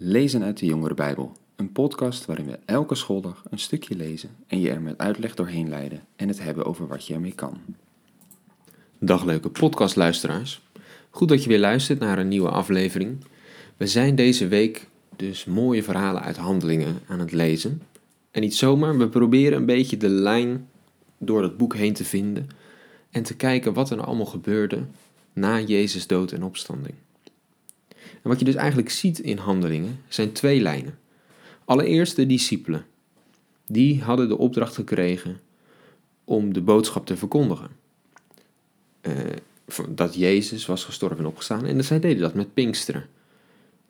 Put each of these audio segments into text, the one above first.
Lezen uit de Jongere Bijbel, een podcast waarin we elke schooldag een stukje lezen en je er met uitleg doorheen leiden en het hebben over wat je ermee kan. Dag leuke podcastluisteraars. Goed dat je weer luistert naar een nieuwe aflevering. We zijn deze week dus mooie verhalen uit handelingen aan het lezen. En niet zomaar, we proberen een beetje de lijn door het boek heen te vinden en te kijken wat er nou allemaal gebeurde na Jezus dood en opstanding. Wat je dus eigenlijk ziet in handelingen zijn twee lijnen. Allereerst de discipelen. Die hadden de opdracht gekregen om de boodschap te verkondigen. Uh, dat Jezus was gestorven en opgestaan. En zij deden dat met Pinksteren.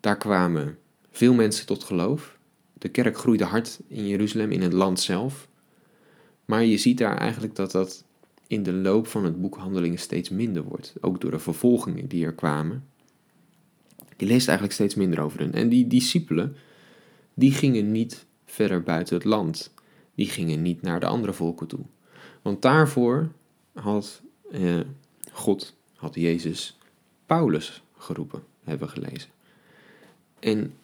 Daar kwamen veel mensen tot geloof. De kerk groeide hard in Jeruzalem, in het land zelf. Maar je ziet daar eigenlijk dat dat in de loop van het boek Handelingen steeds minder wordt. Ook door de vervolgingen die er kwamen. Je leest eigenlijk steeds minder over hen. En die discipelen, die gingen niet verder buiten het land. Die gingen niet naar de andere volken toe. Want daarvoor had eh, God, had Jezus Paulus geroepen, hebben we gelezen. En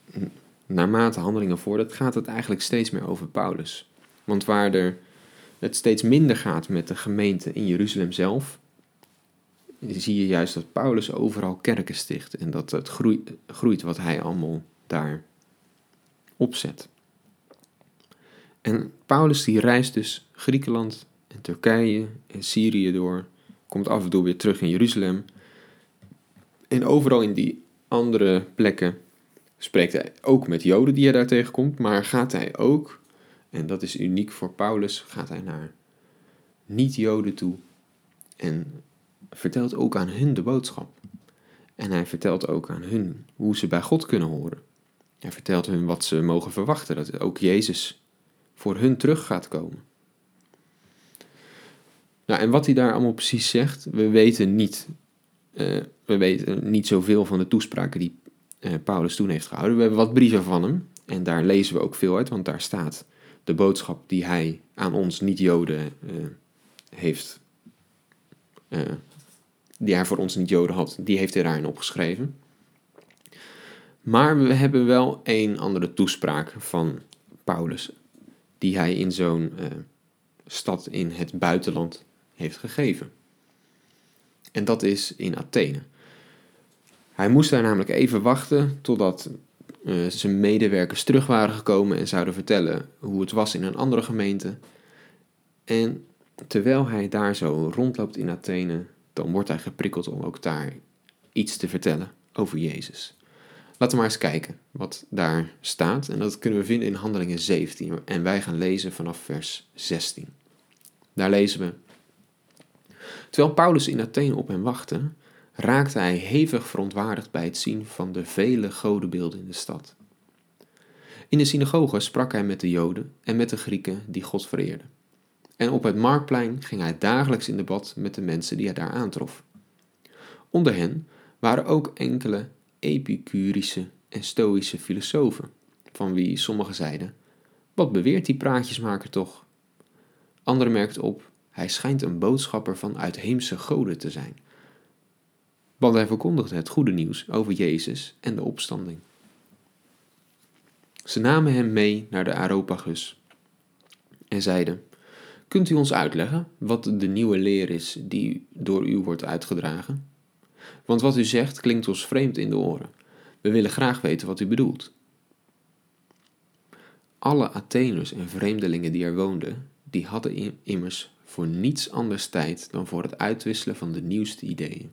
naarmate handelingen voordat gaat het eigenlijk steeds meer over Paulus. Want waar er het steeds minder gaat met de gemeente in Jeruzalem zelf, zie je juist dat Paulus overal kerken sticht en dat het groeit, groeit wat hij allemaal daar opzet. En Paulus die reist dus Griekenland en Turkije en Syrië door, komt af en toe weer terug in Jeruzalem. En overal in die andere plekken spreekt hij ook met Joden die hij daar tegenkomt, maar gaat hij ook, en dat is uniek voor Paulus, gaat hij naar niet-Joden toe en vertelt ook aan hun de boodschap. En hij vertelt ook aan hun hoe ze bij God kunnen horen. Hij vertelt hun wat ze mogen verwachten, dat ook Jezus voor hun terug gaat komen. Nou, en wat hij daar allemaal precies zegt, we weten niet. Uh, we weten niet zoveel van de toespraken die uh, Paulus toen heeft gehouden. We hebben wat brieven van hem en daar lezen we ook veel uit, want daar staat de boodschap die hij aan ons niet-Joden uh, heeft die hij voor ons niet-Joden had, die heeft hij daarin opgeschreven. Maar we hebben wel één andere toespraak van Paulus, die hij in zo'n uh, stad in het buitenland heeft gegeven. En dat is in Athene. Hij moest daar namelijk even wachten totdat uh, zijn medewerkers terug waren gekomen en zouden vertellen hoe het was in een andere gemeente. En terwijl hij daar zo rondloopt in Athene, dan wordt hij geprikkeld om ook daar iets te vertellen over Jezus. Laten we maar eens kijken wat daar staat. En dat kunnen we vinden in Handelingen 17. En wij gaan lezen vanaf vers 16. Daar lezen we. Terwijl Paulus in Athene op hem wachtte, raakte hij hevig verontwaardigd bij het zien van de vele godenbeelden in de stad. In de synagoge sprak hij met de Joden en met de Grieken die God vereerden. En op het marktplein ging hij dagelijks in debat met de mensen die hij daar aantrof. Onder hen waren ook enkele epicurische en stoïsche filosofen, van wie sommigen zeiden: Wat beweert die praatjesmaker toch? Anderen merkten op: Hij schijnt een boodschapper van uitheemse goden te zijn. Want hij verkondigde het goede nieuws over Jezus en de opstanding. Ze namen hem mee naar de Areopagus en zeiden: Kunt u ons uitleggen wat de nieuwe leer is die door u wordt uitgedragen? Want wat u zegt klinkt ons vreemd in de oren. We willen graag weten wat u bedoelt. Alle Atheners en vreemdelingen die er woonden, die hadden immers voor niets anders tijd dan voor het uitwisselen van de nieuwste ideeën.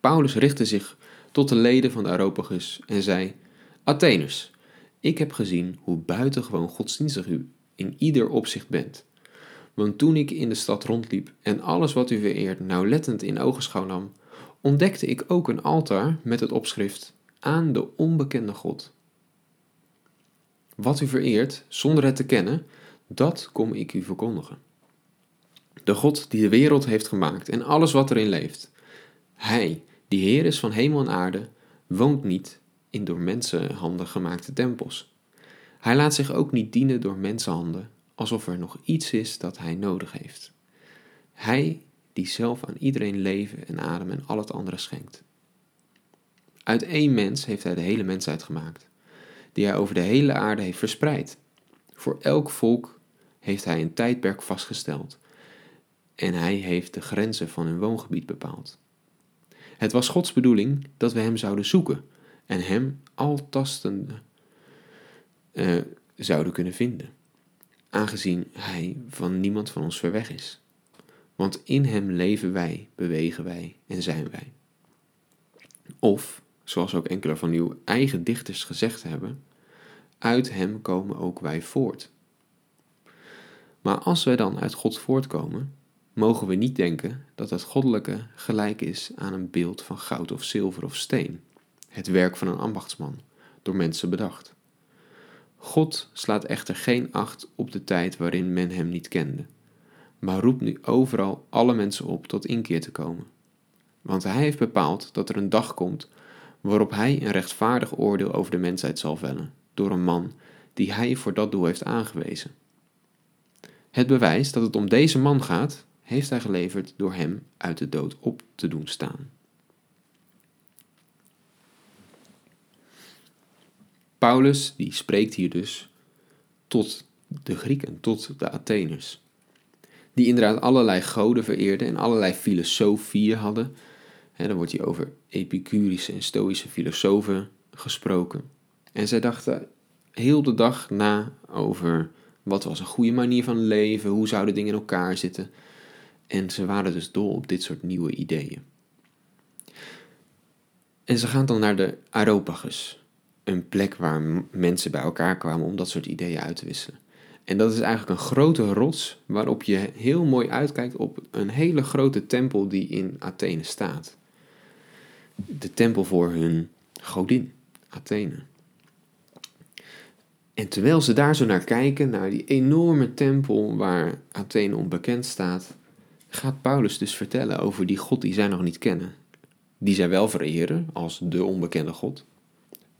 Paulus richtte zich tot de leden van de Areopagus en zei: Atheners, ik heb gezien hoe buitengewoon godsdienstig u in ieder opzicht bent. Want toen ik in de stad rondliep en alles wat u vereert nauwlettend in ogenschouw nam, ontdekte ik ook een altaar met het opschrift aan de onbekende God. Wat u vereert zonder het te kennen, dat kom ik u verkondigen. De God die de wereld heeft gemaakt en alles wat erin leeft. Hij, die Heer is van hemel en aarde, woont niet in door mensenhanden gemaakte tempels. Hij laat zich ook niet dienen door mensenhanden, alsof er nog iets is dat hij nodig heeft. Hij die zelf aan iedereen leven en adem en al het andere schenkt. Uit één mens heeft hij de hele mensheid gemaakt, die hij over de hele aarde heeft verspreid. Voor elk volk heeft hij een tijdperk vastgesteld en hij heeft de grenzen van hun woongebied bepaald. Het was Gods bedoeling dat we hem zouden zoeken en hem altastende uh, zouden kunnen vinden, aangezien hij van niemand van ons ver weg is. Want in hem leven wij, bewegen wij en zijn wij. Of, zoals ook enkele van uw eigen dichters gezegd hebben, uit hem komen ook wij voort. Maar als wij dan uit God voortkomen, mogen we niet denken dat het goddelijke gelijk is aan een beeld van goud of zilver of steen, het werk van een ambachtsman, door mensen bedacht. God slaat echter geen acht op de tijd waarin men hem niet kende, maar roept nu overal alle mensen op tot inkeer te komen. Want hij heeft bepaald dat er een dag komt waarop hij een rechtvaardig oordeel over de mensheid zal vellen, door een man die hij voor dat doel heeft aangewezen. Het bewijs dat het om deze man gaat, heeft hij geleverd door hem uit de dood op te doen staan. Paulus die spreekt hier dus tot de Grieken, tot de Atheners, die inderdaad allerlei goden vereerden en allerlei filosofieën hadden. He, dan wordt hier over epicurische en stoïsche filosofen gesproken. En zij dachten heel de dag na over wat was een goede manier van leven, hoe zouden dingen in elkaar zitten. En ze waren dus dol op dit soort nieuwe ideeën. En ze gaan dan naar de Areopagus, een plek waar mensen bij elkaar kwamen om dat soort ideeën uit te wisselen. En dat is eigenlijk een grote rots waarop je heel mooi uitkijkt op een hele grote tempel die in Athene staat. De tempel voor hun godin, Athene. En terwijl ze daar zo naar kijken, naar die enorme tempel waar Athene onbekend staat, gaat Paulus dus vertellen over die God die zij nog niet kennen. Die zij wel vereren als de onbekende God.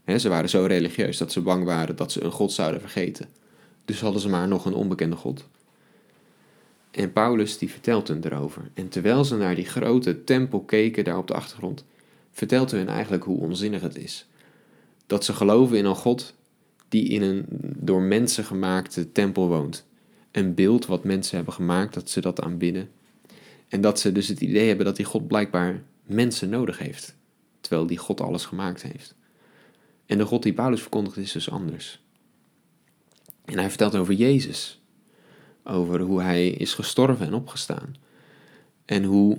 Ze waren zo religieus dat ze bang waren dat ze een God zouden vergeten. Dus hadden ze maar nog een onbekende God. En Paulus die vertelt hen erover. En terwijl ze naar die grote tempel keken daar op de achtergrond, vertelt hij eigenlijk hoe onzinnig het is. Dat ze geloven in een God die in een door mensen gemaakte tempel woont. Een beeld wat mensen hebben gemaakt, dat ze dat aanbidden. En dat ze dus het idee hebben dat die God blijkbaar mensen nodig heeft, terwijl die God alles gemaakt heeft. En de God die Paulus verkondigt is dus anders. En hij vertelt over Jezus, over hoe hij is gestorven en opgestaan. En hoe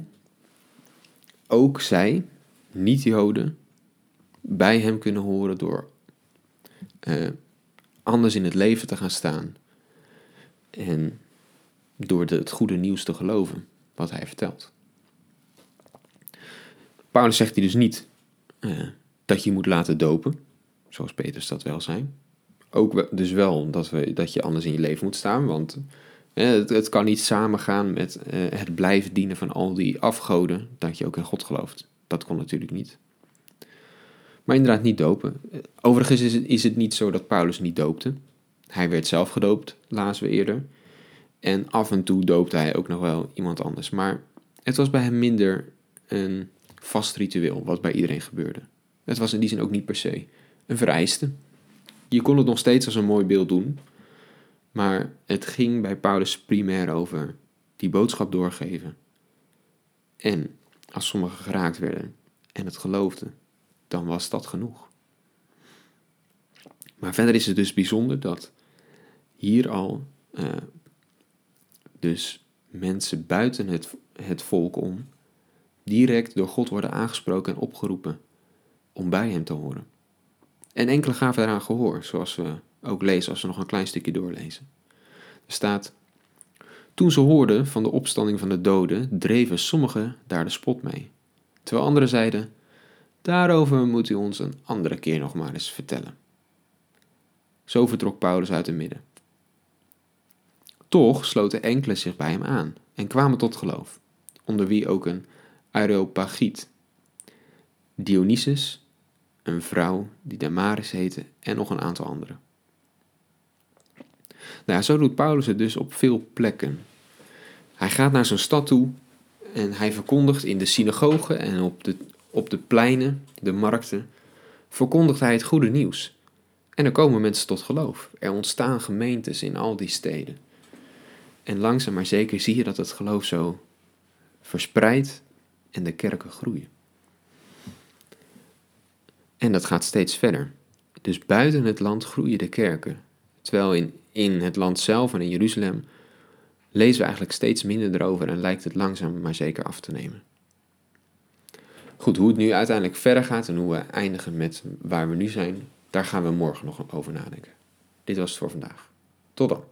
ook zij, niet-Joden, bij hem kunnen horen door uh, anders in het leven te gaan staan. En door het goede nieuws te geloven wat hij vertelt. Paulus zegt hij dus niet uh, dat je moet laten dopen, zoals Petrus dat wel zei. Ook dus wel dat, we, dat je anders in je leven moet staan, want het, kan niet samengaan met uh, het blijven dienen van al die afgoden, dat je ook in God gelooft. Dat kon natuurlijk niet. Maar inderdaad niet dopen. Overigens is het, is het niet zo dat Paulus niet doopte. Hij werd zelf gedoopt, lazen we eerder. En af en toe doopte hij ook nog wel iemand anders. Maar het was bij hem minder een vast ritueel, wat bij iedereen gebeurde. Het was in die zin ook niet per se een vereiste. Je kon het nog steeds als een mooi beeld doen. Maar het ging bij Paulus primair over die boodschap doorgeven. En als sommigen geraakt werden en het geloofden, dan was dat genoeg. Maar verder is het dus bijzonder dat hier al uh, dus mensen buiten het, het volk om direct door God worden aangesproken en opgeroepen om bij hem te horen. En enkele gaven daaraan gehoor, zoals we ook lezen als we nog een klein stukje doorlezen. Er staat: Toen ze hoorden van de opstanding van de doden, dreven sommigen daar de spot mee. Terwijl anderen zeiden: Daarover moet u ons een andere keer nog maar eens vertellen. Zo vertrok Paulus uit het midden. Toch sloten enkele zich bij hem aan en kwamen tot geloof, onder wie ook een Areopagiet, Dionysus, een vrouw die Damaris heette en nog een aantal anderen. Nou, zo doet Paulus het dus op veel plekken. Hij gaat naar zijn stad toe en hij verkondigt in de synagogen en op de Op de pleinen, de markten, verkondigt hij het goede nieuws. En er komen mensen tot geloof. Er ontstaan gemeentes in al die steden. En langzaam maar zeker zie je dat het geloof zo verspreidt en de kerken groeien. En dat gaat steeds verder. Dus buiten het land groeien de kerken. Terwijl in, in het land zelf en in Jeruzalem lezen we eigenlijk steeds minder erover en lijkt het langzaam maar zeker af te nemen. Goed, hoe het nu uiteindelijk verder gaat en hoe we eindigen met waar we nu zijn, daar gaan we morgen nog over nadenken. Dit was het voor vandaag. Tot dan.